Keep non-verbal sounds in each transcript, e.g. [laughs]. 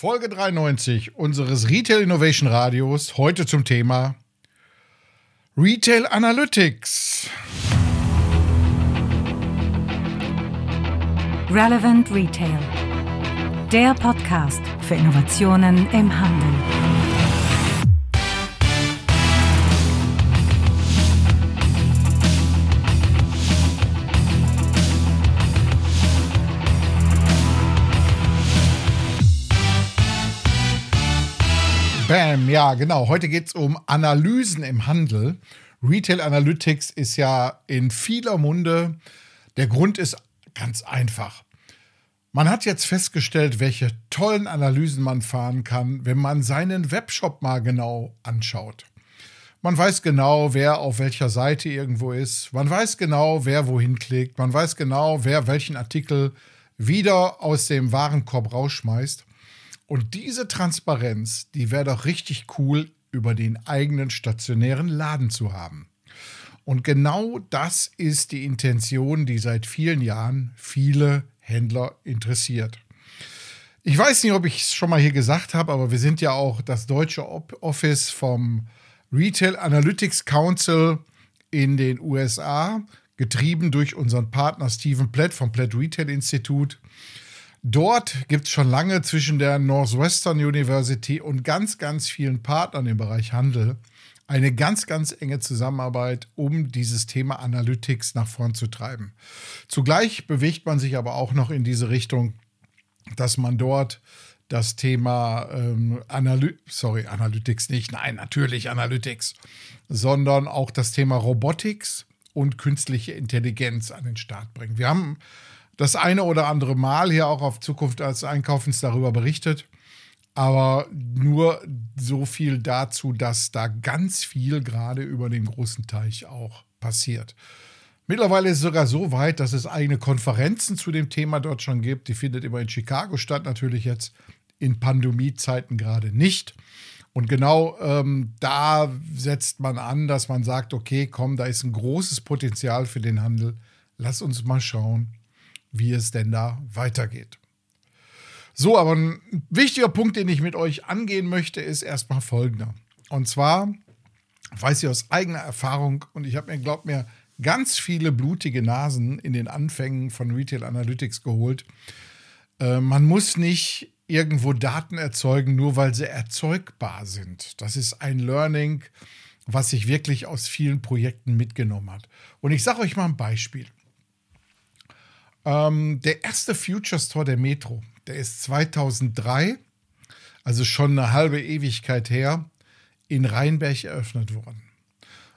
Folge 93 unseres Retail Innovation Radios. Heute zum Thema Retail Analytics. Relevant Retail. Der Podcast für Innovationen im Handel. Bam, ja, genau. Heute geht es um Analysen im Handel. Retail Analytics ist ja in vieler Munde. Der Grund ist ganz einfach. Man hat jetzt festgestellt, welche tollen Analysen man fahren kann, wenn man seinen Webshop mal genau anschaut. Man weiß genau, wer auf welcher Seite irgendwo ist. Man weiß genau, wer wohin klickt. Man weiß genau, wer welchen Artikel wieder aus dem Warenkorb rausschmeißt. Und diese Transparenz, die wäre doch richtig cool, über den eigenen stationären Laden zu haben. Und genau das ist die Intention, die seit vielen Jahren viele Händler interessiert. Ich weiß nicht, ob ich es schon mal hier gesagt habe, aber wir sind ja auch das deutsche Office vom Retail Analytics Council in den USA, getrieben durch unseren Partner Stephen Platt vom Platt Retail Institute. Dort gibt es schon lange zwischen der Northwestern University und ganz, ganz vielen Partnern im Bereich Handel eine ganz, ganz enge Zusammenarbeit, um dieses Thema Analytics nach vorn zu treiben. Zugleich bewegt man sich aber auch noch in diese Richtung, dass man dort das Thema ähm, Analy sorry, Analytics nicht, nein, natürlich Analytics, sondern auch das Thema Robotics und künstliche Intelligenz an den Start bringt. Wir haben das eine oder andere Mal hier auch auf Zukunft als Einkaufens darüber berichtet. Aber nur so viel dazu, dass da ganz viel gerade über den großen Teich auch passiert. Mittlerweile ist es sogar so weit, dass es eigene Konferenzen zu dem Thema dort schon gibt. Die findet immer in Chicago statt, natürlich jetzt in Pandemiezeiten gerade nicht. Und genau ähm, da setzt man an, dass man sagt, okay, komm, da ist ein großes Potenzial für den Handel. Lass uns mal schauen, wie es denn da weitergeht. So, aber ein wichtiger Punkt, den ich mit euch angehen möchte, ist erstmal folgender. Und zwar weiß ich aus eigener Erfahrung und ich habe mir, glaubt mir, ganz viele blutige Nasen in den Anfängen von Retail Analytics geholt. Äh, man muss nicht irgendwo Daten erzeugen, nur weil sie erzeugbar sind. Das ist ein Learning, was sich wirklich aus vielen Projekten mitgenommen hat. Und ich sage euch mal ein Beispiel. Ähm, der erste Future Store der Metro, der ist 2003, also schon eine halbe Ewigkeit her, in Rheinberg eröffnet worden.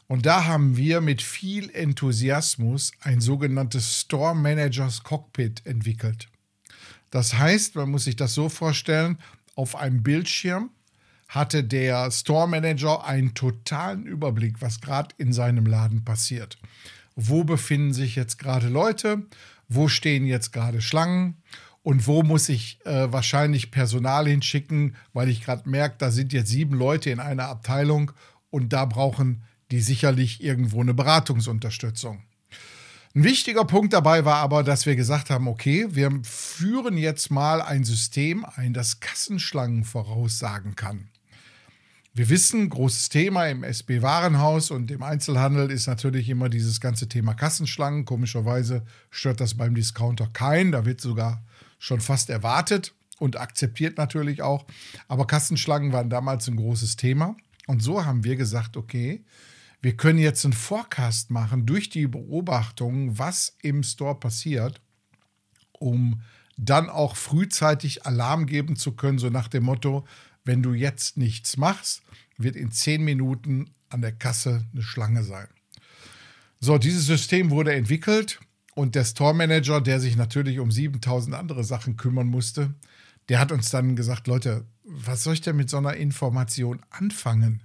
Und da haben wir mit viel Enthusiasmus ein sogenanntes Store Managers Cockpit entwickelt. Das heißt, man muss sich das so vorstellen, auf einem Bildschirm hatte der Store Manager einen totalen Überblick, was gerade in seinem Laden passiert. Wo befinden sich jetzt gerade Leute? Wo stehen jetzt gerade Schlangen und wo muss ich äh, wahrscheinlich Personal hinschicken, weil ich gerade merke, da sind jetzt sieben Leute in einer Abteilung und da brauchen die sicherlich irgendwo eine Beratungsunterstützung. Ein wichtiger Punkt dabei war aber, dass wir gesagt haben, okay, wir führen jetzt mal ein System ein, das Kassenschlangen voraussagen kann. Wir wissen, großes Thema im SB-Warenhaus und im Einzelhandel ist natürlich immer dieses ganze Thema Kassenschlangen. Komischerweise stört das beim Discounter keinen. Da wird sogar schon fast erwartet und akzeptiert natürlich auch. Aber Kassenschlangen waren damals ein großes Thema. Und so haben wir gesagt, okay, wir können jetzt einen Forecast machen durch die Beobachtung, was im Store passiert, um dann auch frühzeitig Alarm geben zu können, so nach dem Motto, wenn du jetzt nichts machst, wird in zehn Minuten an der Kasse eine Schlange sein. So, dieses System wurde entwickelt und der Store Manager, der sich natürlich um 7000 andere Sachen kümmern musste, der hat uns dann gesagt, Leute, was soll ich denn mit so einer Information anfangen?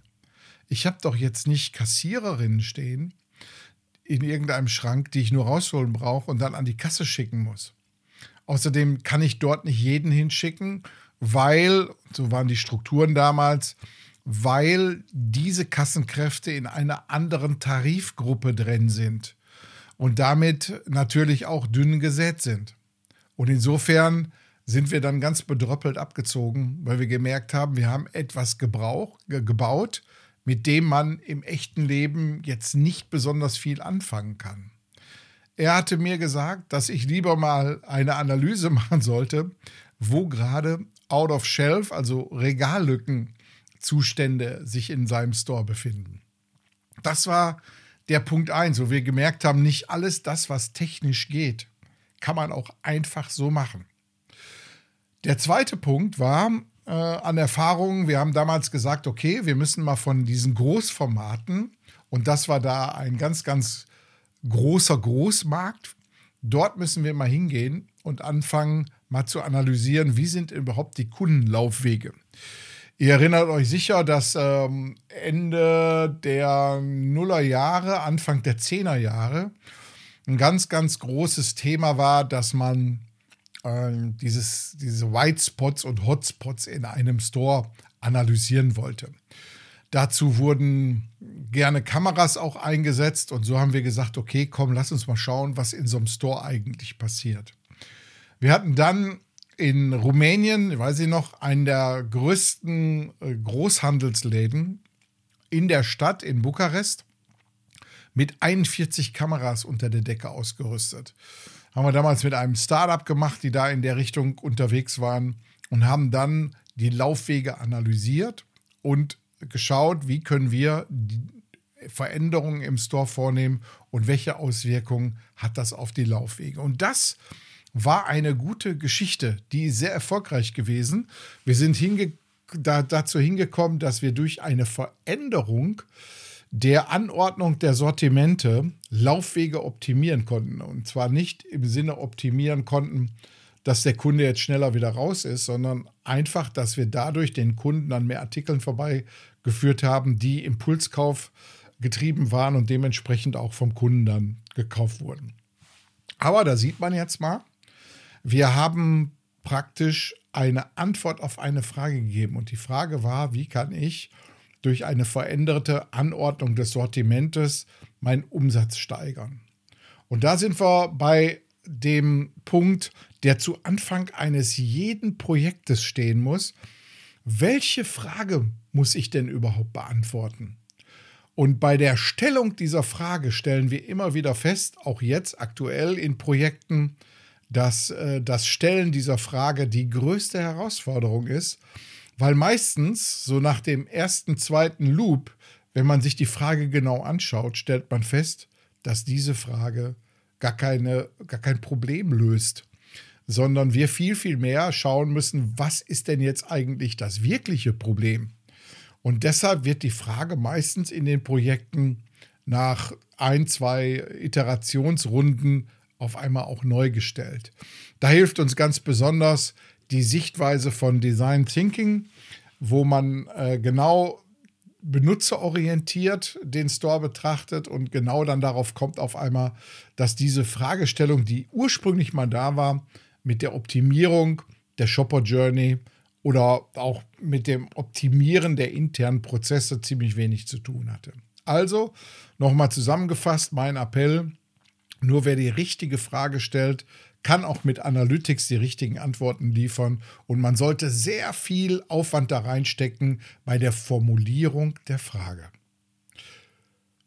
Ich habe doch jetzt nicht Kassiererinnen stehen in irgendeinem Schrank, die ich nur rausholen brauche und dann an die Kasse schicken muss. Außerdem kann ich dort nicht jeden hinschicken weil, so waren die Strukturen damals, weil diese Kassenkräfte in einer anderen Tarifgruppe drin sind und damit natürlich auch dünn gesät sind. Und insofern sind wir dann ganz bedröppelt abgezogen, weil wir gemerkt haben, wir haben etwas Gebrauch, ge gebaut, mit dem man im echten Leben jetzt nicht besonders viel anfangen kann. Er hatte mir gesagt, dass ich lieber mal eine Analyse [laughs] machen sollte, wo gerade out of shelf, also Regallückenzustände sich in seinem Store befinden. Das war der Punkt 1, wo wir gemerkt haben, nicht alles das, was technisch geht, kann man auch einfach so machen. Der zweite Punkt war äh, an Erfahrungen, wir haben damals gesagt, okay, wir müssen mal von diesen Großformaten, und das war da ein ganz, ganz großer Großmarkt, dort müssen wir mal hingehen und anfangen, mal zu analysieren, wie sind überhaupt die Kundenlaufwege. Ihr erinnert euch sicher, dass ähm, Ende der Nullerjahre, Anfang der Zehnerjahre ein ganz, ganz großes Thema war, dass man äh, dieses, diese White Spots und Hotspots in einem Store analysieren wollte. Dazu wurden gerne Kameras auch eingesetzt und so haben wir gesagt, okay, komm, lass uns mal schauen, was in so einem Store eigentlich passiert. Wir hatten dann in Rumänien, weiß ich noch, einen der größten äh, Großhandelsläden in der Stadt in Bukarest mit 41 Kameras unter der Decke ausgerüstet. Haben wir damals mit einem Startup gemacht, die da in der Richtung unterwegs waren und haben dann die Laufwege analysiert und geschaut, wie können wir Veränderungen im Store vornehmen und welche Auswirkungen hat das auf die Laufwege. Und das war eine gute Geschichte, die sehr erfolgreich gewesen. Wir sind hinge da, dazu hingekommen, dass wir durch eine Veränderung der Anordnung der Sortimente Laufwege optimieren konnten. Und zwar nicht im Sinne optimieren konnten, dass der Kunde jetzt schneller wieder raus ist, sondern einfach, dass wir dadurch den Kunden an mehr Artikeln vorbeigeführt haben, die Impulskauf getrieben waren und dementsprechend auch vom Kunden dann gekauft wurden. Aber da sieht man jetzt mal, wir haben praktisch eine Antwort auf eine Frage gegeben. Und die Frage war, wie kann ich durch eine veränderte Anordnung des Sortimentes meinen Umsatz steigern? Und da sind wir bei dem Punkt, der zu Anfang eines jeden Projektes stehen muss. Welche Frage muss ich denn überhaupt beantworten? Und bei der Stellung dieser Frage stellen wir immer wieder fest, auch jetzt aktuell in Projekten, dass äh, das Stellen dieser Frage die größte Herausforderung ist, weil meistens so nach dem ersten, zweiten Loop, wenn man sich die Frage genau anschaut, stellt man fest, dass diese Frage gar, keine, gar kein Problem löst, sondern wir viel, viel mehr schauen müssen, was ist denn jetzt eigentlich das wirkliche Problem? Und deshalb wird die Frage meistens in den Projekten nach ein, zwei Iterationsrunden auf einmal auch neu gestellt. Da hilft uns ganz besonders die Sichtweise von Design Thinking, wo man äh, genau benutzerorientiert den Store betrachtet und genau dann darauf kommt auf einmal, dass diese Fragestellung, die ursprünglich mal da war, mit der Optimierung der Shopper Journey oder auch mit dem Optimieren der internen Prozesse ziemlich wenig zu tun hatte. Also nochmal zusammengefasst, mein Appell, nur wer die richtige Frage stellt, kann auch mit Analytics die richtigen Antworten liefern. Und man sollte sehr viel Aufwand da reinstecken bei der Formulierung der Frage.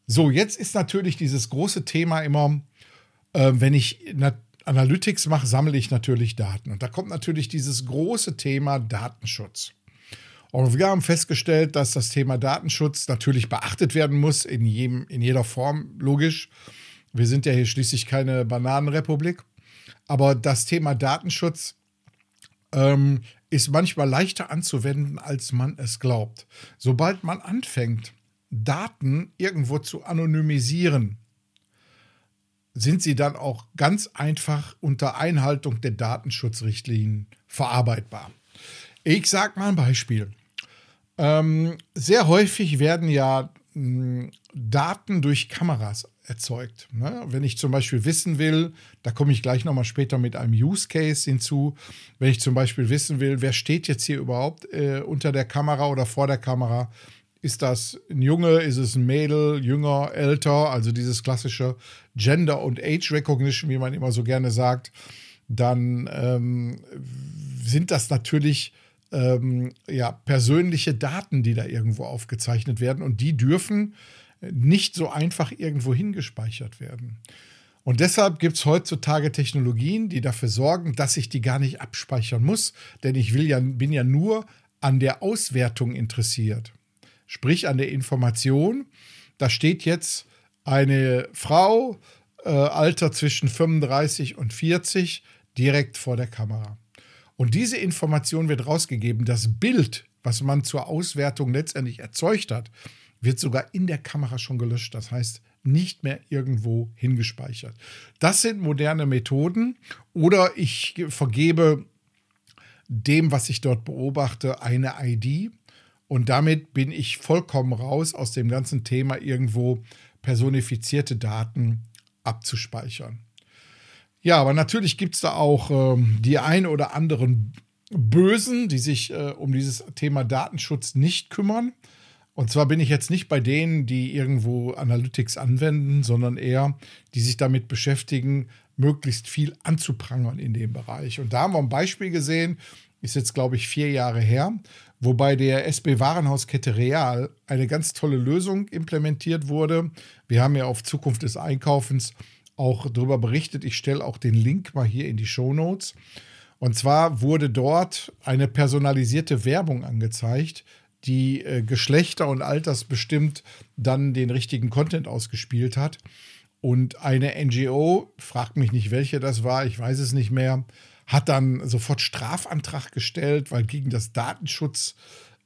So, jetzt ist natürlich dieses große Thema immer, äh, wenn ich Analytics mache, sammle ich natürlich Daten. Und da kommt natürlich dieses große Thema Datenschutz. Und wir haben festgestellt, dass das Thema Datenschutz natürlich beachtet werden muss, in, jedem, in jeder Form, logisch. Wir sind ja hier schließlich keine Bananenrepublik. Aber das Thema Datenschutz ähm, ist manchmal leichter anzuwenden, als man es glaubt. Sobald man anfängt, Daten irgendwo zu anonymisieren, sind sie dann auch ganz einfach unter Einhaltung der Datenschutzrichtlinien verarbeitbar. Ich sage mal ein Beispiel. Ähm, sehr häufig werden ja mh, hm, Daten durch Kameras erzeugt. Ne? Wenn ich zum Beispiel wissen will, da komme ich gleich nochmal später mit einem Use Case hinzu, wenn ich zum Beispiel wissen will, wer steht jetzt hier überhaupt äh, unter der Kamera oder vor der Kamera, ist das ein Junge, ist es ein Mädel, jünger, älter, also dieses klassische Gender und Age Recognition, wie man immer so gerne sagt, dann ähm, sind das natürlich ähm, ja, persönliche Daten, die da irgendwo aufgezeichnet werden und die dürfen nicht so einfach irgendwo hingespeichert werden. Und deshalb gibt es heutzutage Technologien, die dafür sorgen, dass ich die gar nicht abspeichern muss, denn ich will ja, bin ja nur an der Auswertung interessiert. Sprich an der Information. Da steht jetzt eine Frau, äh, Alter zwischen 35 und 40, direkt vor der Kamera. Und diese Information wird rausgegeben. Das Bild, was man zur Auswertung letztendlich erzeugt hat, wird sogar in der Kamera schon gelöscht. Das heißt, nicht mehr irgendwo hingespeichert. Das sind moderne Methoden. Oder ich vergebe dem, was ich dort beobachte, eine ID. Und damit bin ich vollkommen raus aus dem ganzen Thema, irgendwo personifizierte Daten abzuspeichern. Ja, aber natürlich gibt es da auch ähm, die ein oder anderen Bösen, die sich äh, um dieses Thema Datenschutz nicht kümmern. Und zwar bin ich jetzt nicht bei denen, die irgendwo Analytics anwenden, sondern eher, die sich damit beschäftigen, möglichst viel anzuprangern in dem Bereich. Und da haben wir ein Beispiel gesehen, ist jetzt, glaube ich, vier Jahre her, wobei der SB Warenhauskette Real eine ganz tolle Lösung implementiert wurde. Wir haben ja auf Zukunft des Einkaufens auch darüber berichtet. Ich stelle auch den Link mal hier in die Show Notes. Und zwar wurde dort eine personalisierte Werbung angezeigt, die äh, Geschlechter und altersbestimmt dann den richtigen Content ausgespielt hat. Und eine NGO, fragt mich nicht, welche das war, ich weiß es nicht mehr, hat dann sofort Strafantrag gestellt, weil gegen das Datenschutzgesetz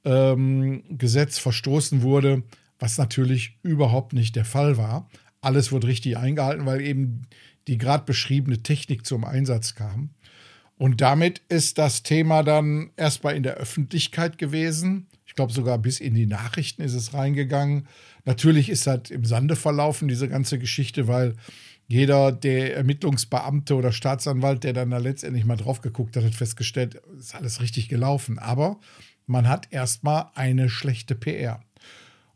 ähm, verstoßen wurde, was natürlich überhaupt nicht der Fall war. Alles wird richtig eingehalten, weil eben die gerade beschriebene Technik zum Einsatz kam. Und damit ist das Thema dann erstmal in der Öffentlichkeit gewesen. Ich glaube sogar bis in die Nachrichten ist es reingegangen. Natürlich ist das im Sande verlaufen, diese ganze Geschichte, weil jeder, der Ermittlungsbeamte oder Staatsanwalt, der dann da letztendlich mal drauf geguckt hat, hat festgestellt, ist alles richtig gelaufen. Aber man hat erstmal eine schlechte PR.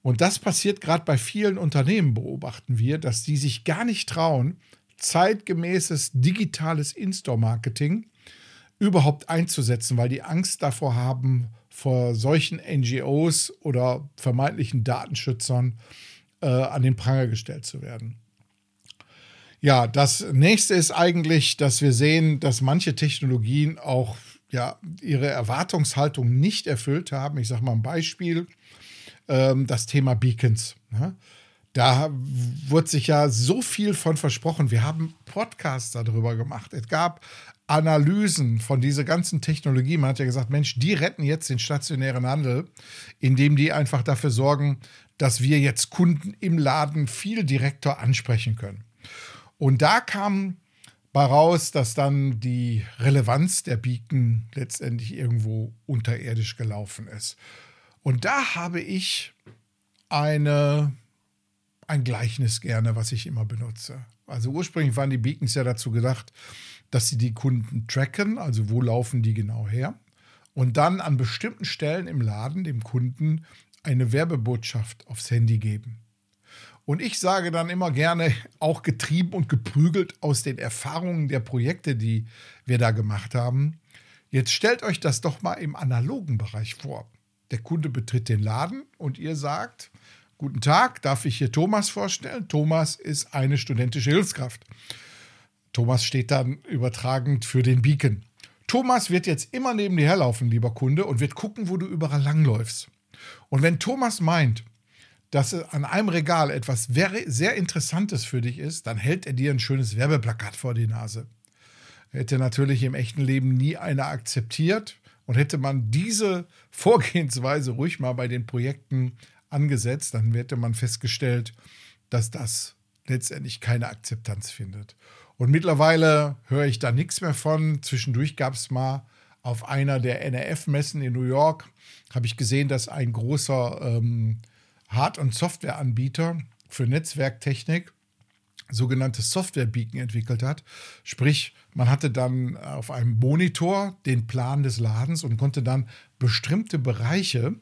Und das passiert gerade bei vielen Unternehmen, beobachten wir, dass die sich gar nicht trauen, zeitgemäßes digitales In-Store-Marketing überhaupt einzusetzen, weil die Angst davor haben, vor solchen NGOs oder vermeintlichen Datenschützern äh, an den Pranger gestellt zu werden. Ja, das nächste ist eigentlich, dass wir sehen, dass manche Technologien auch ja, ihre Erwartungshaltung nicht erfüllt haben. Ich sage mal ein Beispiel, ähm, das Thema Beacons. Ne? Da wurde sich ja so viel von versprochen. Wir haben Podcasts darüber gemacht. Es gab Analysen von dieser ganzen Technologie. Man hat ja gesagt, Mensch, die retten jetzt den stationären Handel, indem die einfach dafür sorgen, dass wir jetzt Kunden im Laden viel direkter ansprechen können. Und da kam bei raus, dass dann die Relevanz der Beacon letztendlich irgendwo unterirdisch gelaufen ist. Und da habe ich eine, ein Gleichnis gerne, was ich immer benutze. Also ursprünglich waren die Beacons ja dazu gedacht, dass sie die Kunden tracken, also wo laufen die genau her, und dann an bestimmten Stellen im Laden dem Kunden eine Werbebotschaft aufs Handy geben. Und ich sage dann immer gerne, [laughs] auch getrieben und geprügelt aus den Erfahrungen der Projekte, die wir da gemacht haben. Jetzt stellt euch das doch mal im analogen Bereich vor. Der Kunde betritt den Laden und ihr sagt, guten Tag, darf ich hier Thomas vorstellen? Thomas ist eine studentische Hilfskraft. Thomas steht dann übertragend für den Beacon. Thomas wird jetzt immer neben dir herlaufen, lieber Kunde, und wird gucken, wo du überall langläufst. Und wenn Thomas meint, dass an einem Regal etwas sehr Interessantes für dich ist, dann hält er dir ein schönes Werbeplakat vor die Nase. Hätte natürlich im echten Leben nie einer akzeptiert und hätte man diese Vorgehensweise ruhig mal bei den Projekten angesetzt, dann hätte man festgestellt, dass das letztendlich keine Akzeptanz findet. Und mittlerweile höre ich da nichts mehr von. Zwischendurch gab es mal auf einer der NRF-Messen in New York, habe ich gesehen, dass ein großer ähm, Hard- und Softwareanbieter für Netzwerktechnik sogenannte Software-Beacon entwickelt hat. Sprich, man hatte dann auf einem Monitor den Plan des Ladens und konnte dann bestimmte Bereiche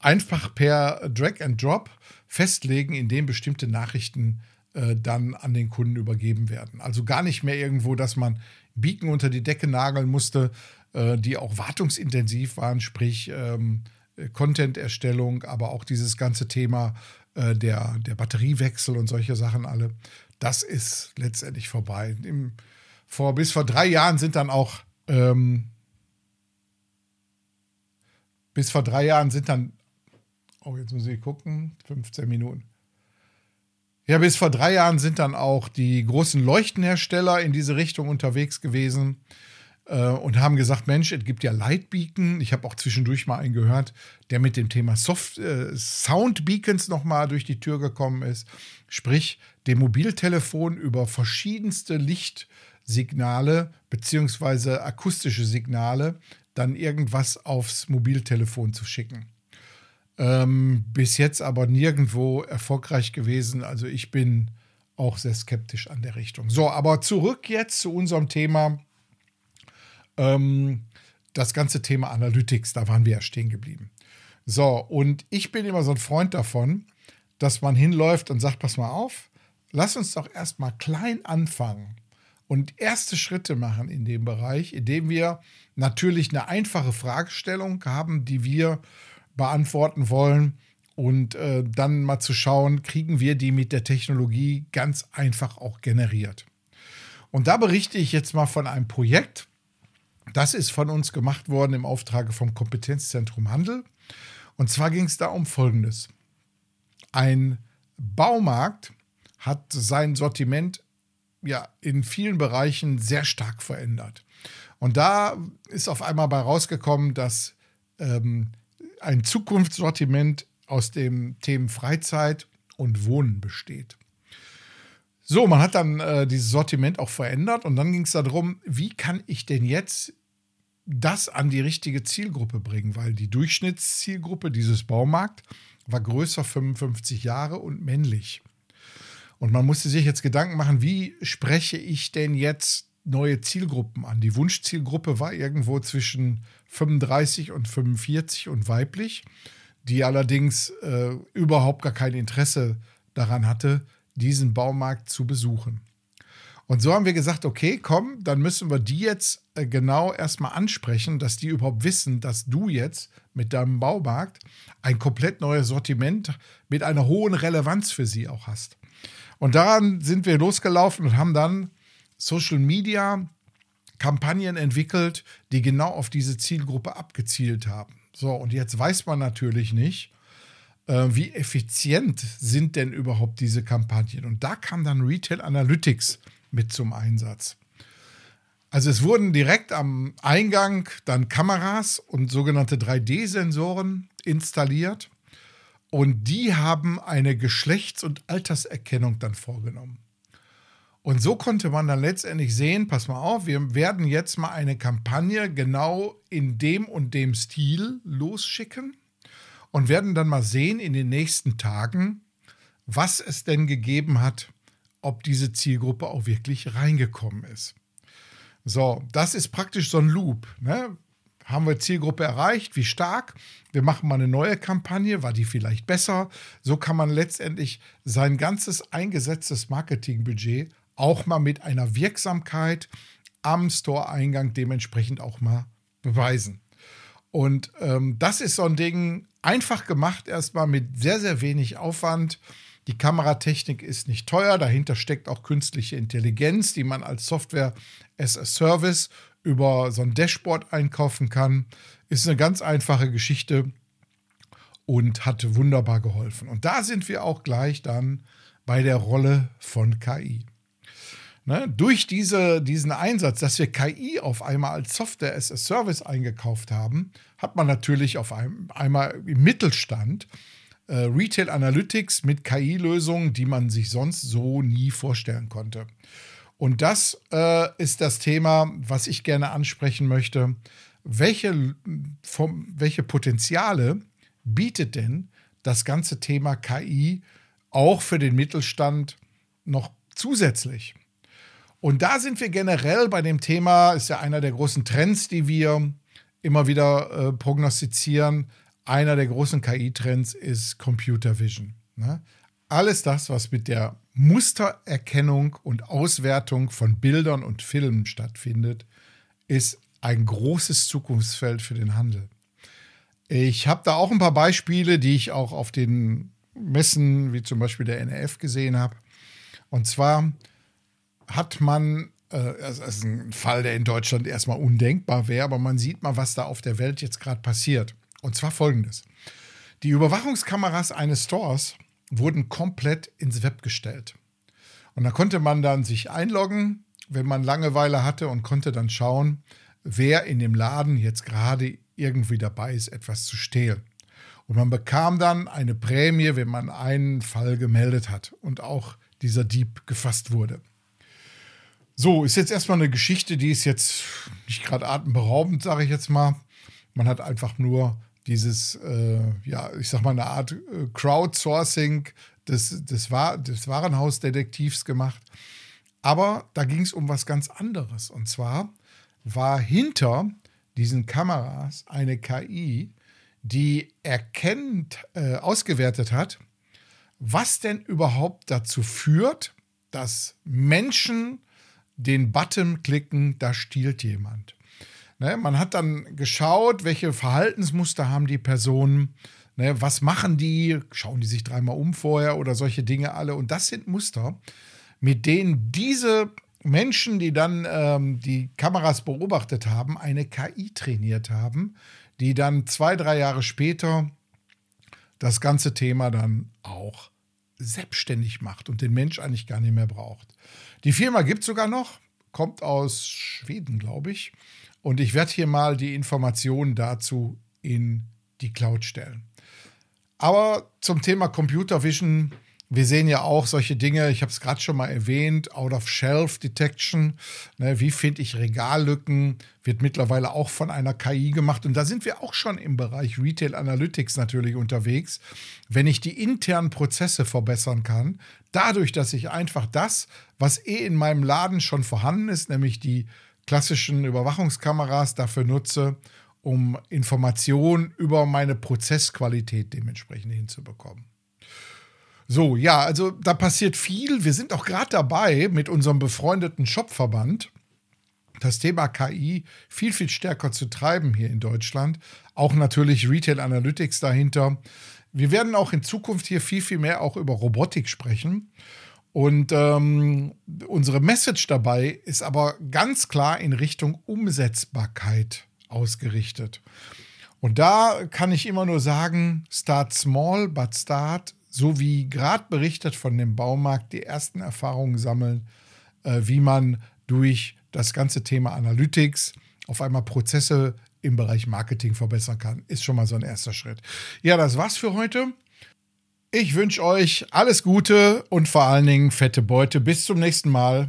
einfach per Drag and Drop festlegen, in denen bestimmte Nachrichten äh, dann an den Kunden übergeben werden. Also gar nicht mehr irgendwo, dass man Beacon unter die Decke nageln musste, äh, die auch wartungsintensiv waren, sprich ähm, Content-Erstellung, aber auch dieses ganze Thema äh, der, der Batteriewechsel und solche Sachen alle. Das ist letztendlich vorbei. Im, vor, bis vor drei Jahren sind dann auch ähm, bis vor drei Jahren sind dann, oh, jetzt muss ich gucken, 15 Minuten. Ja, bis vor drei Jahren sind dann auch die großen Leuchtenhersteller in diese Richtung unterwegs gewesen äh, und haben gesagt, Mensch, es gibt ja Lightbeacon. Ich habe auch zwischendurch mal einen gehört, der mit dem Thema Soft äh, Soundbeacons nochmal durch die Tür gekommen ist. Sprich, dem Mobiltelefon über verschiedenste Lichtsignale beziehungsweise akustische Signale dann irgendwas aufs Mobiltelefon zu schicken. Ähm, bis jetzt aber nirgendwo erfolgreich gewesen. Also ich bin auch sehr skeptisch an der Richtung. So, aber zurück jetzt zu unserem Thema. Ähm, das ganze Thema Analytics, da waren wir ja stehen geblieben. So, und ich bin immer so ein Freund davon, dass man hinläuft und sagt, pass mal auf, lass uns doch erstmal klein anfangen und erste Schritte machen in dem Bereich, indem wir natürlich eine einfache Fragestellung haben, die wir beantworten wollen und äh, dann mal zu schauen, kriegen wir die mit der Technologie ganz einfach auch generiert. Und da berichte ich jetzt mal von einem Projekt, das ist von uns gemacht worden im Auftrage vom Kompetenzzentrum Handel. Und zwar ging es da um Folgendes. Ein Baumarkt hat sein Sortiment ja in vielen Bereichen sehr stark verändert. Und da ist auf einmal bei rausgekommen, dass ähm, ein Zukunftssortiment aus dem Themen Freizeit und Wohnen besteht. So, man hat dann äh, dieses Sortiment auch verändert und dann ging es darum, wie kann ich denn jetzt das an die richtige Zielgruppe bringen, weil die Durchschnittszielgruppe dieses Baumarkt war größer 55 Jahre und männlich. Und man musste sich jetzt Gedanken machen, wie spreche ich denn jetzt neue Zielgruppen an. Die Wunschzielgruppe war irgendwo zwischen 35 und 45 und weiblich, die allerdings äh, überhaupt gar kein Interesse daran hatte, diesen Baumarkt zu besuchen. Und so haben wir gesagt, okay, komm, dann müssen wir die jetzt äh, genau erstmal ansprechen, dass die überhaupt wissen, dass du jetzt mit deinem Baumarkt ein komplett neues Sortiment mit einer hohen Relevanz für sie auch hast. Und daran sind wir losgelaufen und haben dann Social Media Kampagnen entwickelt, die genau auf diese Zielgruppe abgezielt haben. So, und jetzt weiß man natürlich nicht, äh, wie effizient sind denn überhaupt diese Kampagnen. Und da kam dann Retail Analytics mit zum Einsatz. Also es wurden direkt am Eingang dann Kameras und sogenannte 3D-Sensoren installiert und die haben eine Geschlechts- und Alterserkennung dann vorgenommen. Und so konnte man dann letztendlich sehen, pass mal auf, wir werden jetzt mal eine Kampagne genau in dem und dem Stil losschicken und werden dann mal sehen in den nächsten Tagen, was es denn gegeben hat, ob diese Zielgruppe auch wirklich reingekommen ist. So, das ist praktisch so ein Loop. Ne? Haben wir Zielgruppe erreicht? Wie stark? Wir machen mal eine neue Kampagne. War die vielleicht besser? So kann man letztendlich sein ganzes eingesetztes Marketingbudget auch mal mit einer Wirksamkeit am Store-Eingang dementsprechend auch mal beweisen. Und ähm, das ist so ein Ding, einfach gemacht erstmal mit sehr, sehr wenig Aufwand. Die Kameratechnik ist nicht teuer, dahinter steckt auch künstliche Intelligenz, die man als Software as a Service über so ein Dashboard einkaufen kann. Ist eine ganz einfache Geschichte und hat wunderbar geholfen. Und da sind wir auch gleich dann bei der Rolle von KI. Ne, durch diese, diesen Einsatz, dass wir KI auf einmal als Software as a Service eingekauft haben, hat man natürlich auf einem, einmal im Mittelstand äh, Retail Analytics mit KI-Lösungen, die man sich sonst so nie vorstellen konnte. Und das äh, ist das Thema, was ich gerne ansprechen möchte. Welche, vom, welche Potenziale bietet denn das ganze Thema KI auch für den Mittelstand noch zusätzlich? Und da sind wir generell bei dem Thema, ist ja einer der großen Trends, die wir immer wieder äh, prognostizieren. Einer der großen KI-Trends ist Computer Vision. Ne? Alles das, was mit der Mustererkennung und Auswertung von Bildern und Filmen stattfindet, ist ein großes Zukunftsfeld für den Handel. Ich habe da auch ein paar Beispiele, die ich auch auf den Messen, wie zum Beispiel der NRF, gesehen habe. Und zwar hat man, äh, das ist ein Fall, der in Deutschland erstmal undenkbar wäre, aber man sieht mal, was da auf der Welt jetzt gerade passiert. Und zwar folgendes. Die Überwachungskameras eines Stores wurden komplett ins Web gestellt. Und da konnte man dann sich einloggen, wenn man Langeweile hatte und konnte dann schauen, wer in dem Laden jetzt gerade irgendwie dabei ist, etwas zu stehlen. Und man bekam dann eine Prämie, wenn man einen Fall gemeldet hat und auch dieser Dieb gefasst wurde. So, ist jetzt erstmal eine Geschichte, die ist jetzt nicht gerade atemberaubend, sage ich jetzt mal. Man hat einfach nur dieses, äh, ja, ich sag mal, eine Art äh, Crowdsourcing des, des, des Warenhausdetektivs gemacht. Aber da ging es um was ganz anderes. Und zwar war hinter diesen Kameras eine KI, die erkennt, äh, ausgewertet hat, was denn überhaupt dazu führt, dass Menschen den Button klicken, da stiehlt jemand. Ne, man hat dann geschaut, welche Verhaltensmuster haben die Personen, ne, was machen die, schauen die sich dreimal um vorher oder solche Dinge alle. Und das sind Muster, mit denen diese Menschen, die dann ähm, die Kameras beobachtet haben, eine KI trainiert haben, die dann zwei, drei Jahre später das ganze Thema dann auch selbstständig macht und den Mensch eigentlich gar nicht mehr braucht. Die Firma gibt es sogar noch, kommt aus Schweden, glaube ich. Und ich werde hier mal die Informationen dazu in die Cloud stellen. Aber zum Thema Computer Vision wir sehen ja auch solche Dinge, ich habe es gerade schon mal erwähnt, Out-of-Shelf-Detection. Ne, wie finde ich Regallücken? Wird mittlerweile auch von einer KI gemacht. Und da sind wir auch schon im Bereich Retail Analytics natürlich unterwegs. Wenn ich die internen Prozesse verbessern kann, dadurch, dass ich einfach das, was eh in meinem Laden schon vorhanden ist, nämlich die klassischen Überwachungskameras dafür nutze, um Informationen über meine Prozessqualität dementsprechend hinzubekommen. So, ja, also da passiert viel. Wir sind auch gerade dabei, mit unserem befreundeten Shopverband das Thema KI viel, viel stärker zu treiben hier in Deutschland. Auch natürlich Retail Analytics dahinter. Wir werden auch in Zukunft hier viel, viel mehr auch über Robotik sprechen. Und ähm, unsere Message dabei ist aber ganz klar in Richtung Umsetzbarkeit ausgerichtet. Und da kann ich immer nur sagen, start small, but start so wie gerade berichtet von dem Baumarkt, die ersten Erfahrungen sammeln, äh, wie man durch das ganze Thema Analytics auf einmal Prozesse im Bereich Marketing verbessern kann. Ist schon mal so ein erster Schritt. Ja, das war's für heute. Ich wünsche euch alles Gute und vor allen Dingen fette Beute. Bis zum nächsten Mal.